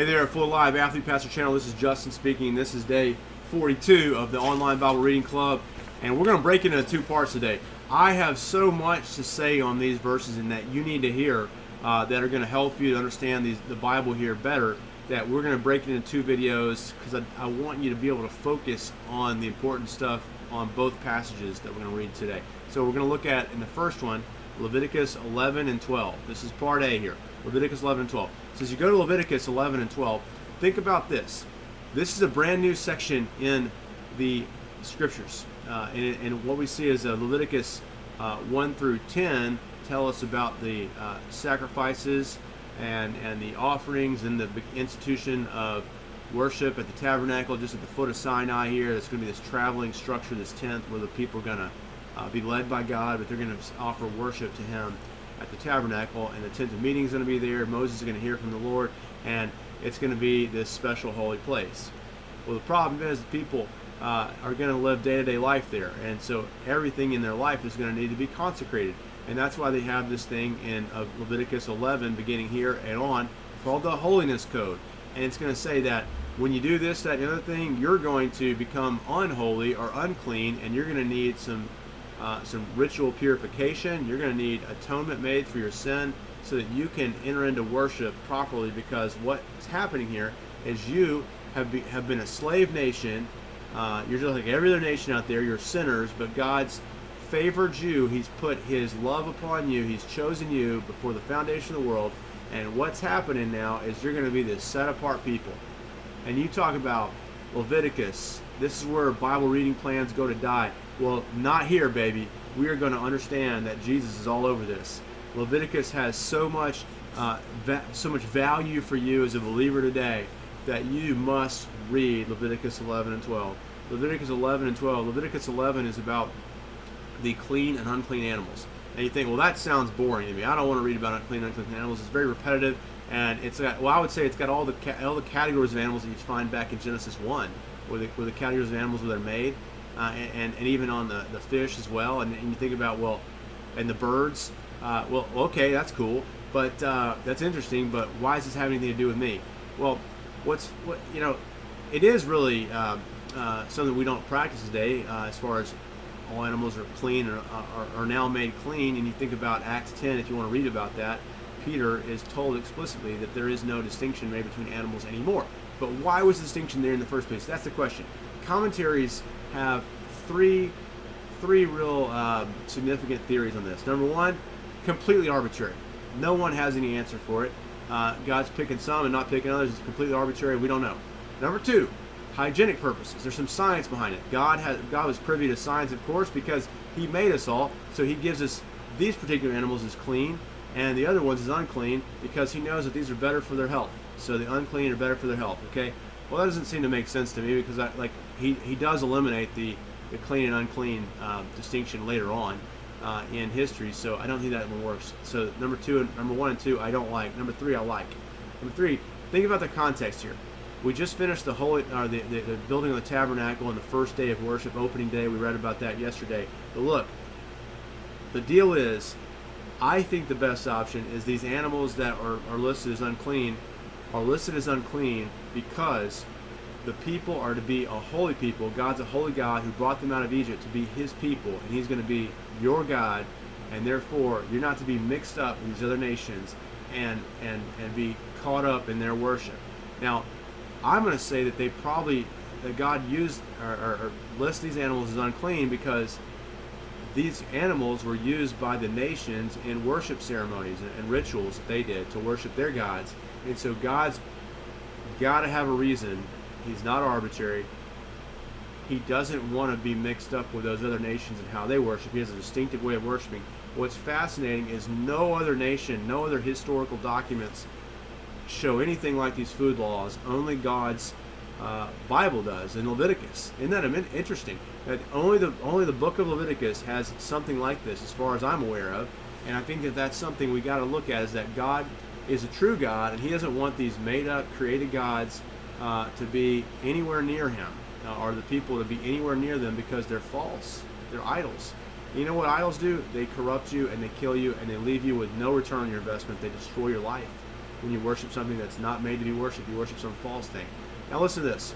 Hey there, Full Live Athlete Pastor Channel. This is Justin speaking. This is day 42 of the Online Bible Reading Club, and we're going to break it into two parts today. I have so much to say on these verses and that you need to hear uh, that are going to help you to understand these, the Bible here better. That we're going to break it into two videos because I, I want you to be able to focus on the important stuff on both passages that we're going to read today. So we're going to look at in the first one Leviticus 11 and 12. This is part A here. Leviticus 11 and 12. So as you go to Leviticus 11 and 12, think about this. This is a brand new section in the scriptures. Uh, and, and, what we see is uh, Leviticus uh, 1 through 10 tell us about the uh, sacrifices and, and the offerings and the institution of worship at the tabernacle just at the foot of Sinai here. There's going to be this traveling structure, this tent, where the people are going to uh, be led by God, but they're going to offer worship to Him at the tabernacle, and the tent of meeting is going to be there. Moses is going to hear from the Lord, and it's going to be this special holy place. Well, the problem is the people uh, are going to live day-to-day life there, and so everything in their life is going to need to be consecrated, and that's why they have this thing in Leviticus 11, beginning here and on, called the Holiness Code, and it's going to say that when you do this, that, and the other thing, you're going to become unholy or unclean, and you're going to need some uh, some ritual purification. You're going to need atonement made for your sin so that you can enter into worship properly because what's happening here is you have, be, have been a slave nation. Uh, you're just like every other nation out there. You're sinners, but God's favored you. He's put His love upon you. He's chosen you before the foundation of the world. And what's happening now is you're going to be this set apart people. And you talk about Leviticus. This is where Bible reading plans go to die. Well, not here, baby. We are going to understand that Jesus is all over this. Leviticus has so much, uh, va- so much value for you as a believer today that you must read Leviticus 11 and 12. Leviticus 11 and 12. Leviticus 11 is about the clean and unclean animals. And you think, well, that sounds boring to me. I don't want to read about unclean and unclean animals. It's very repetitive, and it's got, well, I would say it's got all the all the categories of animals that you find back in Genesis 1, where the, where the categories of animals where they're made uh, and, and even on the, the fish as well. And, and you think about, well, and the birds, uh, well, okay, that's cool, but uh, that's interesting, but why does this have anything to do with me? Well, what's, what, you know, it is really um, uh, something we don't practice today uh, as far as all animals are clean or are, are now made clean. And you think about Acts 10, if you want to read about that, Peter is told explicitly that there is no distinction made between animals anymore. But why was the distinction there in the first place? That's the question. Commentaries have three three real um, significant theories on this. Number one, completely arbitrary. No one has any answer for it. Uh, God's picking some and not picking others. It's completely arbitrary. We don't know. Number two, hygienic purposes. There's some science behind it. God has God was privy to science, of course, because He made us all. So He gives us these particular animals as clean, and the other ones is unclean because He knows that these are better for their health. So the unclean are better for their health. Okay. Well, that doesn't seem to make sense to me because I, like he, he does eliminate the, the clean and unclean uh, distinction later on uh, in history. So I don't think that works. So number two, and number one and two, I don't like. Number three, I like. Number three, think about the context here. We just finished the holy, uh, the, the, the building of the tabernacle on the first day of worship, opening day. We read about that yesterday. But look, the deal is, I think the best option is these animals that are, are listed as unclean are listed as unclean because the people are to be a holy people. God's a holy God who brought them out of Egypt to be his people, and he's going to be your God, and therefore you're not to be mixed up with these other nations and and and be caught up in their worship. Now, I'm going to say that they probably that God used or, or, or list these animals as unclean because these animals were used by the nations in worship ceremonies and rituals that they did to worship their gods and so God's got to have a reason. He's not arbitrary. He doesn't want to be mixed up with those other nations and how they worship. He has a distinctive way of worshiping. What's fascinating is no other nation, no other historical documents show anything like these food laws. Only God's uh, Bible does in Leviticus. Isn't that interesting? That only the only the book of Leviticus has something like this, as far as I'm aware of. And I think that that's something we got to look at is that God is a true God, and He doesn't want these made up, created gods uh, to be anywhere near Him, uh, or the people to be anywhere near them because they're false. They're idols. You know what idols do? They corrupt you and they kill you and they leave you with no return on your investment. They destroy your life. when you worship something that's not made to be worshipped. You worship some false thing. Now listen to this.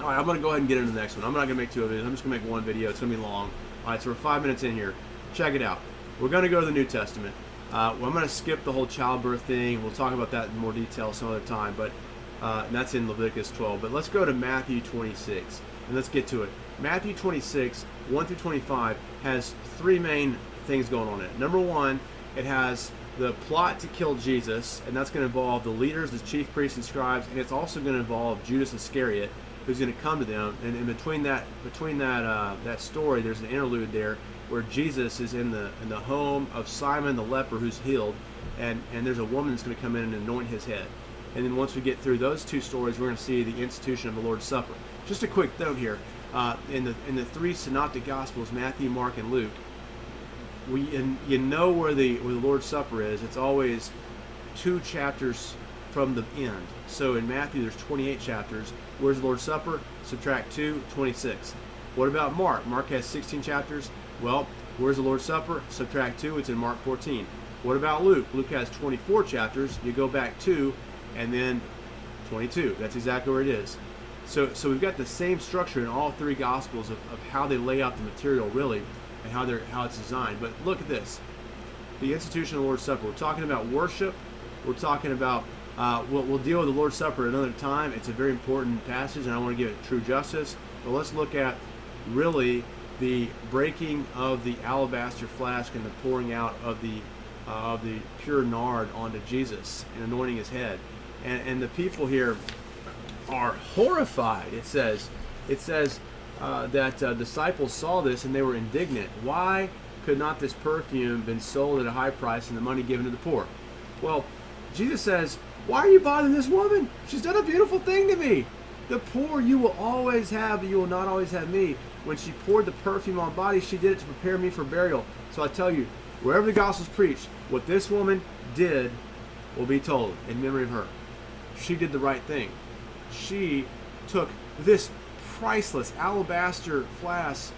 All right, I'm going to go ahead and get into the next one. I'm not going to make two of it. I'm just going to make one video. It's going to be long. All right, so we're five minutes in here. Check it out. We're going to go to the New Testament. Uh, well, I'm going to skip the whole childbirth thing. We'll talk about that in more detail some other time, but uh, that's in Leviticus 12. But let's go to Matthew 26 and let's get to it. Matthew 26, 1 through 25, has three main things going on in it. Number one, it has the plot to kill Jesus, and that's going to involve the leaders, the chief priests and scribes, and it's also going to involve Judas Iscariot, who's going to come to them. And in between that, between that uh, that story, there's an interlude there where Jesus is in the in the home of Simon the leper who's healed, and and there's a woman that's going to come in and anoint his head. And then once we get through those two stories, we're going to see the institution of the Lord's Supper. Just a quick note here: uh, in the in the three synoptic Gospels, Matthew, Mark, and Luke, we and you know where the where the Lord's Supper is. It's always two chapters from the end. So in Matthew, there's 28 chapters. Where's the Lord's Supper? Subtract 2, 26. What about Mark? Mark has 16 chapters. Well, where's the Lord's Supper? Subtract 2, it's in Mark 14. What about Luke? Luke has 24 chapters. You go back 2, and then 22. That's exactly where it is. So, so we've got the same structure in all three Gospels of, of how they lay out the material, really, and how they're how it's designed. But look at this: the institution of the Lord's Supper. We're talking about worship. We're talking about. Uh, we'll, we'll deal with the Lord's Supper another time. It's a very important passage, and I want to give it true justice. But let's look at really the breaking of the alabaster flask and the pouring out of the uh, of the pure nard onto Jesus and anointing his head. And, and the people here are horrified. It says, it says uh, that uh, disciples saw this and they were indignant. Why could not this perfume been sold at a high price and the money given to the poor? Well, Jesus says, why are you bothering this woman? She's done a beautiful thing to me. The poor you will always have, but you will not always have me. When she poured the perfume on body, she did it to prepare me for burial. So I tell you, wherever the gospel is preached, what this woman did will be told in memory of her. She did the right thing. She took this priceless alabaster flask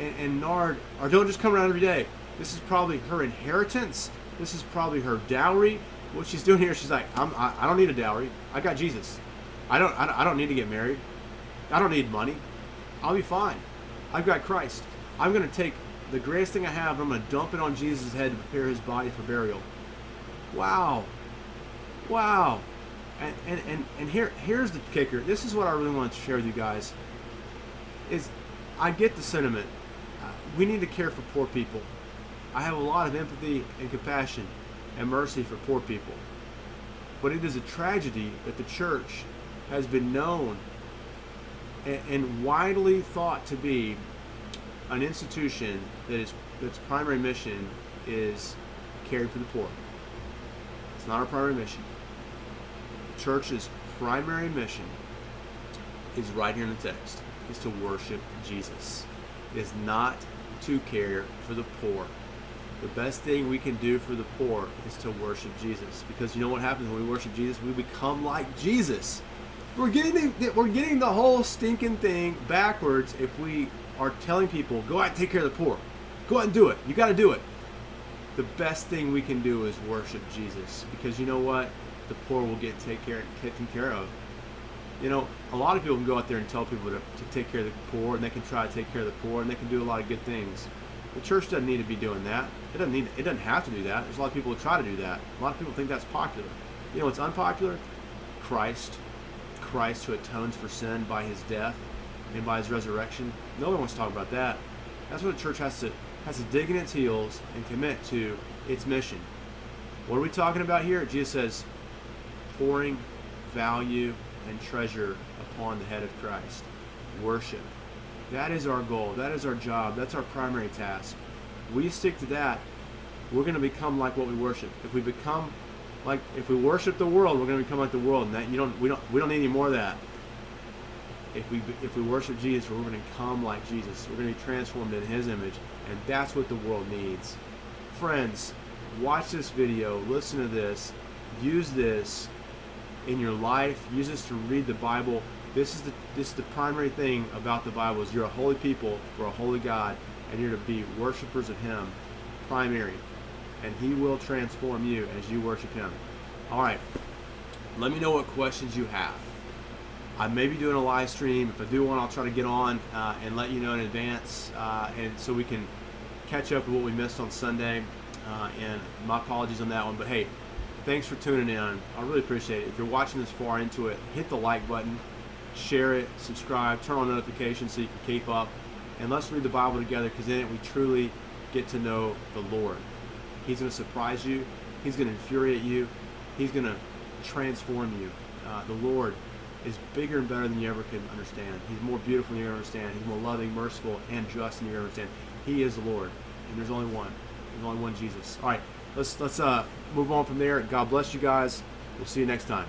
and, and nard, or don't just come around every day. This is probably her inheritance. This is probably her dowry. What she's doing here, she's like, I'm, I, I don't need a dowry. I got Jesus. I don't, I don't, I don't need to get married. I don't need money. I'll be fine. I've got Christ. I'm going to take the greatest thing I have, I'm going to dump it on Jesus' head to prepare his body for burial. Wow. Wow. And, and, and, and here here's the kicker. This is what I really want to share with you guys. Is I get the sentiment. Uh, we need to care for poor people. I have a lot of empathy and compassion and mercy for poor people. But it is a tragedy that the church has been known and, and widely thought to be an institution that is its primary mission is caring for the poor. It's not our primary mission. The church's primary mission is right here in the text is to worship Jesus. It is not to care for the poor. The best thing we can do for the poor is to worship Jesus. Because you know what happens when we worship Jesus? We become like Jesus. We're getting the, we're getting the whole stinking thing backwards if we are telling people, go out and take care of the poor. Go out and do it. You got to do it. The best thing we can do is worship Jesus because you know what? The poor will get take care, taken care of. You know, a lot of people can go out there and tell people to, to take care of the poor, and they can try to take care of the poor, and they can do a lot of good things. The church doesn't need to be doing that. It doesn't need. It doesn't have to do that. There's a lot of people who try to do that. A lot of people think that's popular. You know, what's unpopular. Christ, Christ who atones for sin by His death and by His resurrection. No one wants to talk about that. That's what the church has to has to dig in its heels and commit to its mission. What are we talking about here? Jesus says, pouring value and treasure upon the head of Christ. Worship. That is our goal. That is our job. That's our primary task. We stick to that, we're going to become like what we worship. If we become like if we worship the world, we're going to become like the world, and that you don't we don't we don't need any more of that. If we if we worship Jesus, we're going to come like Jesus. We're going to be transformed in His image, and that's what the world needs. Friends, watch this video, listen to this, use this in your life. Use this to read the Bible. This is the this is the primary thing about the Bible is you're a holy people for a holy God, and you're to be worshipers of Him, primary, and He will transform you as you worship Him. All right. Let me know what questions you have. I may be doing a live stream. If I do one, I'll try to get on uh, and let you know in advance, uh, and so we can catch up with what we missed on Sunday. Uh, and my apologies on that one, but hey, thanks for tuning in. I really appreciate it. If you're watching this far into it, hit the like button, share it, subscribe, turn on notifications so you can keep up, and let's read the Bible together because in it we truly get to know the Lord. He's going to surprise you. He's going to infuriate you. He's going to transform you. Uh, the Lord is bigger and better than you ever can understand. He's more beautiful than you ever understand. He's more loving, merciful, and just than you ever understand. He is the Lord, and there's only one. There's only one Jesus. All right, let's let's uh, move on from there. God bless you guys. We'll see you next time.